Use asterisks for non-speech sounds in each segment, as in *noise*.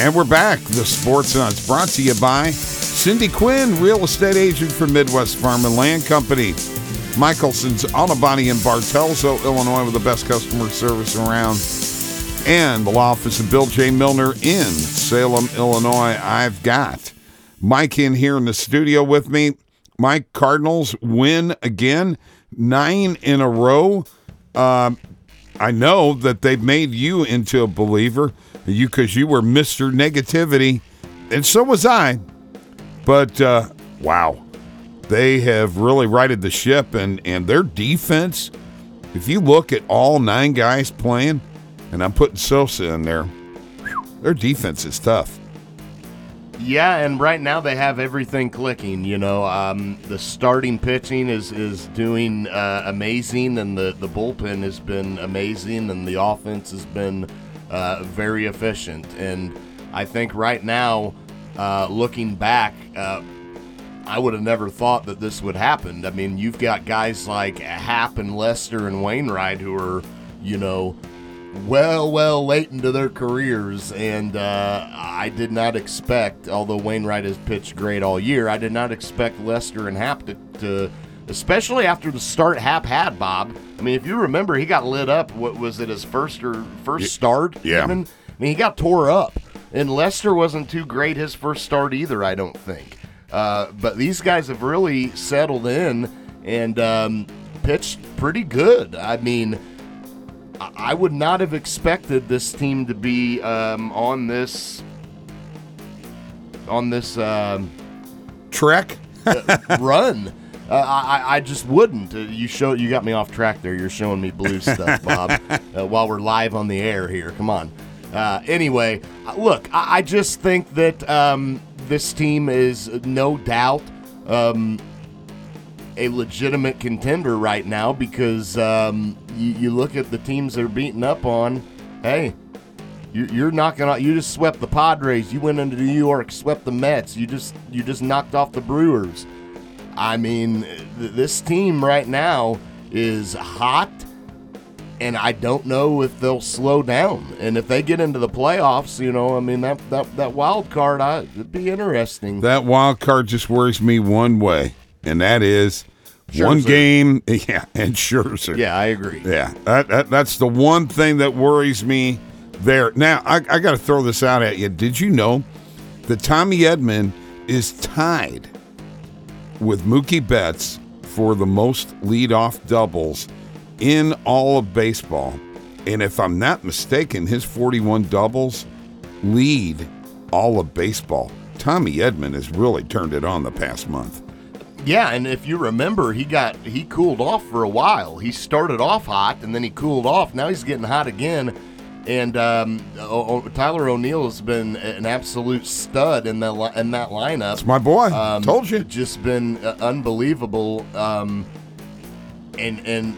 And we're back. The Sports Nutz brought to you by Cindy Quinn, real estate agent for Midwest Farm and Land Company. Michelson's Auto Body in Bartelso, Illinois, with the best customer service around. And the law office of Bill J. Milner in Salem, Illinois. I've got Mike in here in the studio with me. Mike, Cardinals win again, nine in a row. Um, I know that they've made you into a believer, you because you were Mister Negativity, and so was I. But uh, wow, they have really righted the ship, and and their defense. If you look at all nine guys playing, and I'm putting Sosa in there, their defense is tough. Yeah, and right now they have everything clicking. You know, um, the starting pitching is is doing uh, amazing, and the the bullpen has been amazing, and the offense has been uh, very efficient. And I think right now, uh, looking back. Uh, I would have never thought that this would happen. I mean, you've got guys like Happ and Lester and Wainwright who are, you know, well, well late into their careers, and uh, I did not expect, although Wainwright has pitched great all year, I did not expect Lester and Happ to, to especially after the start Happ had, Bob. I mean, if you remember, he got lit up. What was it, his first or first start? Yeah. Even? I mean, he got tore up, and Lester wasn't too great his first start either. I don't think. Uh, but these guys have really settled in and um, pitched pretty good. I mean. I would not have expected this team to be um, on this on this um, Trek. *laughs* run. Uh, I, I just wouldn't. Uh, you show you got me off track there. You're showing me blue stuff, *laughs* Bob, uh, while we're live on the air here. Come on. Uh, anyway, uh, look, I, I just think that um, this team is no doubt um, a legitimate contender right now because um, you, you look at the teams they're beating up on. Hey, you, you're knocking out. You just swept the Padres. You went into New York, swept the Mets. You just you just knocked off the Brewers. I mean, th- this team right now is hot, and I don't know if they'll slow down. And if they get into the playoffs, you know, I mean that that, that wild card, I, it'd be interesting. That wild card just worries me one way, and that is one game. *laughs* Yeah, and Scherzer. yeah, I agree. Yeah, that, that, that's the one thing that worries me there. Now, I, I got to throw this out at you. Did you know that Tommy Edman is tied with Mookie Betts for the most leadoff doubles in all of baseball? And if I'm not mistaken, his 41 doubles lead all of baseball. Tommy Edman has really turned it on the past month. Yeah, and if you remember, he got he cooled off for a while. He started off hot, and then he cooled off. Now he's getting hot again. And um, o- O- Tyler O'Neill has been an absolute stud in that li- in that lineup. It's my boy. Um, Told you. just been uh, unbelievable. Um, and and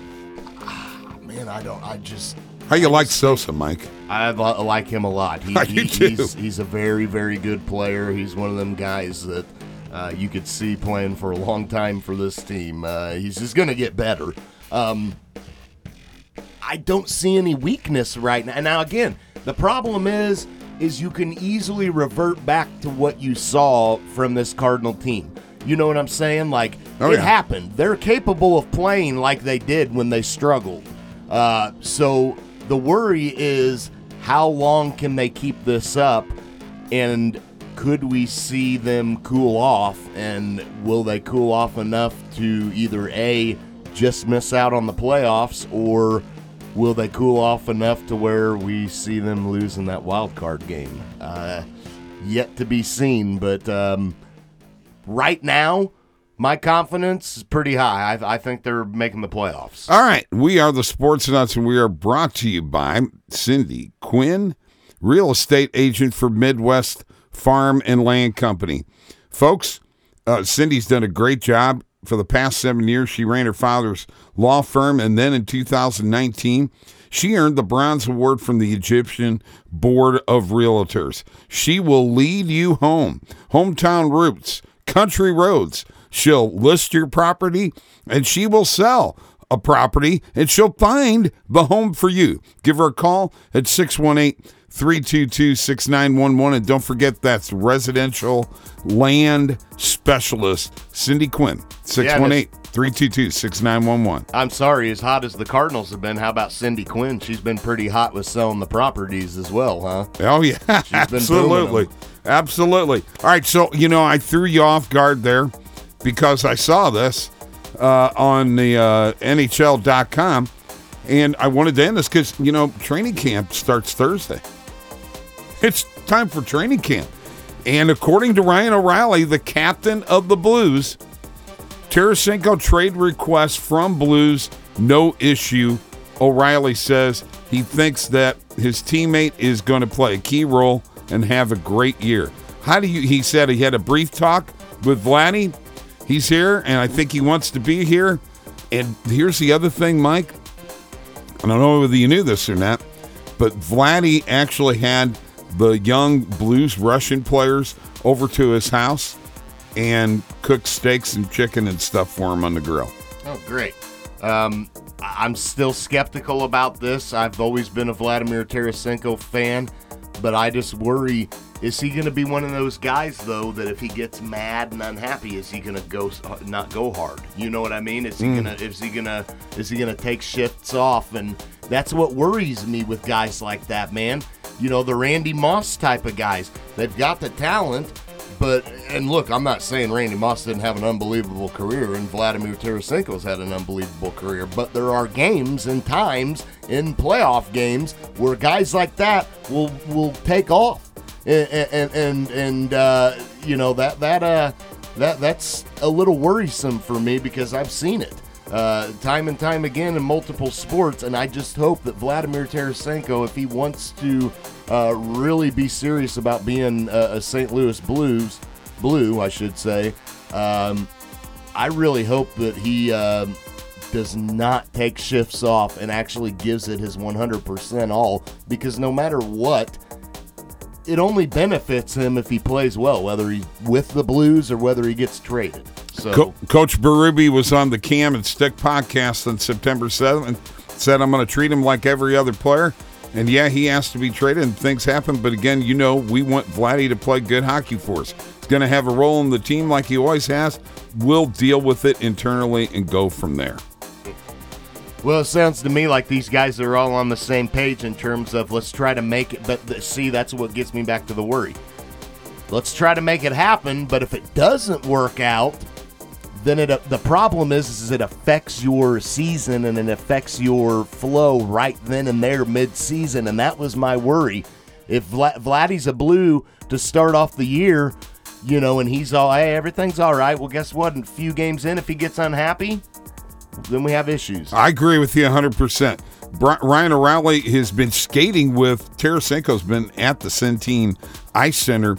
ah, man, I don't. I just How you like Sosa, Mike? I li- like him a lot. *laughs* He, I he- do too. he's he's a very very good player. He's one of them guys that uh, you could see playing for a long time for this team. Uh, he's just going to get better. Um, I don't see any weakness right now. Now again, the problem is is you can easily revert back to what you saw from this Cardinal team. You know what I'm saying? Like Oh, it yeah. happened. They're capable of playing like they did when they struggled. Uh, so the worry is how long can they keep this up, and could we see them cool off? And will they cool off enough to either a just miss out on the playoffs, or will they cool off enough to where we see them losing that wild card game? Uh, yet to be seen, but um, right now. My confidence is pretty high. I, I think they're making the playoffs. All right. We are the Sports Nutz, and we are brought to you by Cindy Quinn, real estate agent for Midwest Farm and Land Company. Folks, uh, Cindy's done a great job for the past seven years. She ran her father's law firm, and then in 2019, she earned the Bronze Award from the Egyptian Board of Realtors. She will lead you home. Hometown roots, country roads. She'll list your property and she will sell a property and she'll find the home for you. Give her a call at 618 322 6911. And don't forget that's residential land specialist Cindy Quinn, 618 322 6911. I'm sorry, as hot as the Cardinals have been, how about Cindy Quinn? She's been pretty hot with selling the properties as well, huh? Oh, yeah. *laughs* been Absolutely. Absolutely. All right. So, you know, I threw you off guard there because I saw this uh, on the uh, NHL.com and I wanted to end this because, you know, training camp starts Thursday. It's time for training camp. And according to Ryan O'Reilly, the captain of the Blues, Tarasenko trade request from Blues, no issue. O'Reilly says he thinks that his teammate is going to play a key role and have a great year. How do you? He said he had a brief talk with Vladdy. He's here, and I think he wants to be here. And here's the other thing, Mike. I don't know whether you knew this or not, but Vladdy actually had the young Blues Russian players over to his house and cooked steaks and chicken and stuff for him on the grill. Oh, great. Um, I'm still skeptical about this. I've always been a Vladimir Tarasenko fan, but I just worry is he going to be one of those guys though that if he gets mad and unhappy is he going to go not go hard? You know what I mean? Is he going to is he going to is he going to take shifts off and that's what worries me with guys like that, man. You know, the Randy Moss type of guys. They've got the talent, but and look, I'm not saying Randy Moss didn't have an unbelievable career, and Vladimir Tarasenko's had an unbelievable career. But there are games and times in playoff games where guys like that will will take off, and and and, and uh, you know that that uh that that's a little worrisome for me because I've seen it. Uh, time and time again in multiple sports, and I just hope that Vladimir Tarasenko, if he wants to uh, really be serious about being a, a St. Louis Blues blue, I should say, um, I really hope that he um, does not take shifts off and actually gives it his 100% all, because no matter what, it only benefits him if he plays well, whether he's with the Blues or whether he gets traded. So. Co- Coach Berube was on the Cam and Strick podcast on September 7th. Said, I'm going to treat him like every other player. And yeah, he asked to be traded and things happen. But again, you know, we want Vladdy to play good hockey for us. He's going to have a role in the team like he always has. We'll deal with it internally and go from there. Well, it sounds to me like these guys are all on the same page in terms of let's try to make it. But th- see, that's what gets me back to the worry. Let's try to make it happen. But if it doesn't work out, then it the problem is, is it affects your season and it affects your flow right then and there mid-season, and that was my worry. If Vla- Vladdy's a blue to start off the year, you know, and he's all, hey, everything's all right. Well, guess what? In a few games in, if he gets unhappy, then we have issues. I agree with you 100%. Ryan O'Reilly has been skating with Tarasenko's been at the Centene Ice Center,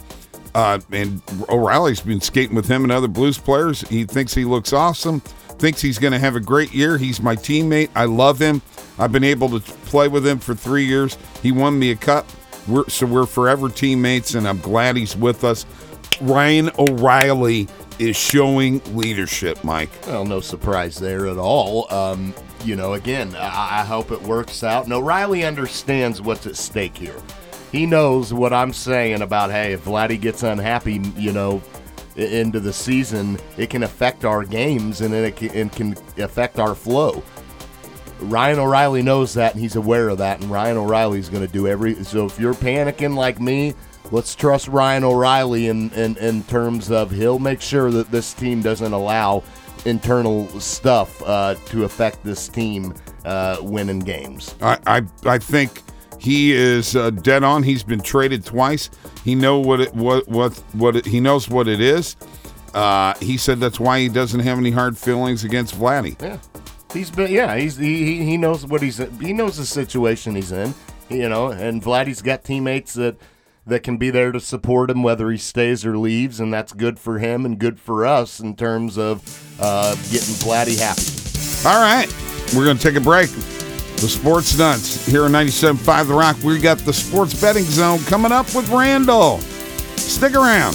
uh, and O'Reilly's been skating with him and other Blues players. He thinks he looks awesome, thinks he's going to have a great year. He's my teammate. I love him. I've been able to play with him for three years. He won me a cup, we're, so we're forever teammates, and I'm glad he's with us. Ryan O'Reilly is showing leadership, Mike. Well, no surprise there at all. Um, you know, again, I, I hope it works out. And O'Reilly understands what's at stake here. He knows what I'm saying about, hey, if Vladdy gets unhappy, you know, into the season, it can affect our games and it can, it can affect our flow. Ryan O'Reilly knows that and he's aware of that, and Ryan O'Reilly's going to do every. So if you're panicking like me, let's trust Ryan O'Reilly in, in, in terms of he'll make sure that this team doesn't allow internal stuff uh, to affect this team uh, winning games. I, I I think he is uh, dead on. He's been traded twice. He know what it what what what it, he knows what it is. Uh, he said that's why he doesn't have any hard feelings against Vladdy. Yeah, he's been. Yeah, he's he, he- he knows what he's he knows the situation he's in. You know, and Vladdy's got teammates that that can be there to support him whether he stays or leaves, and that's good for him and good for us in terms of uh, getting Vladdy happy. All right, we're going to take a break. The Sports Nutz here on 97.5 The Rock. We got the Sports Betting Zone coming up with Randall. Stick around.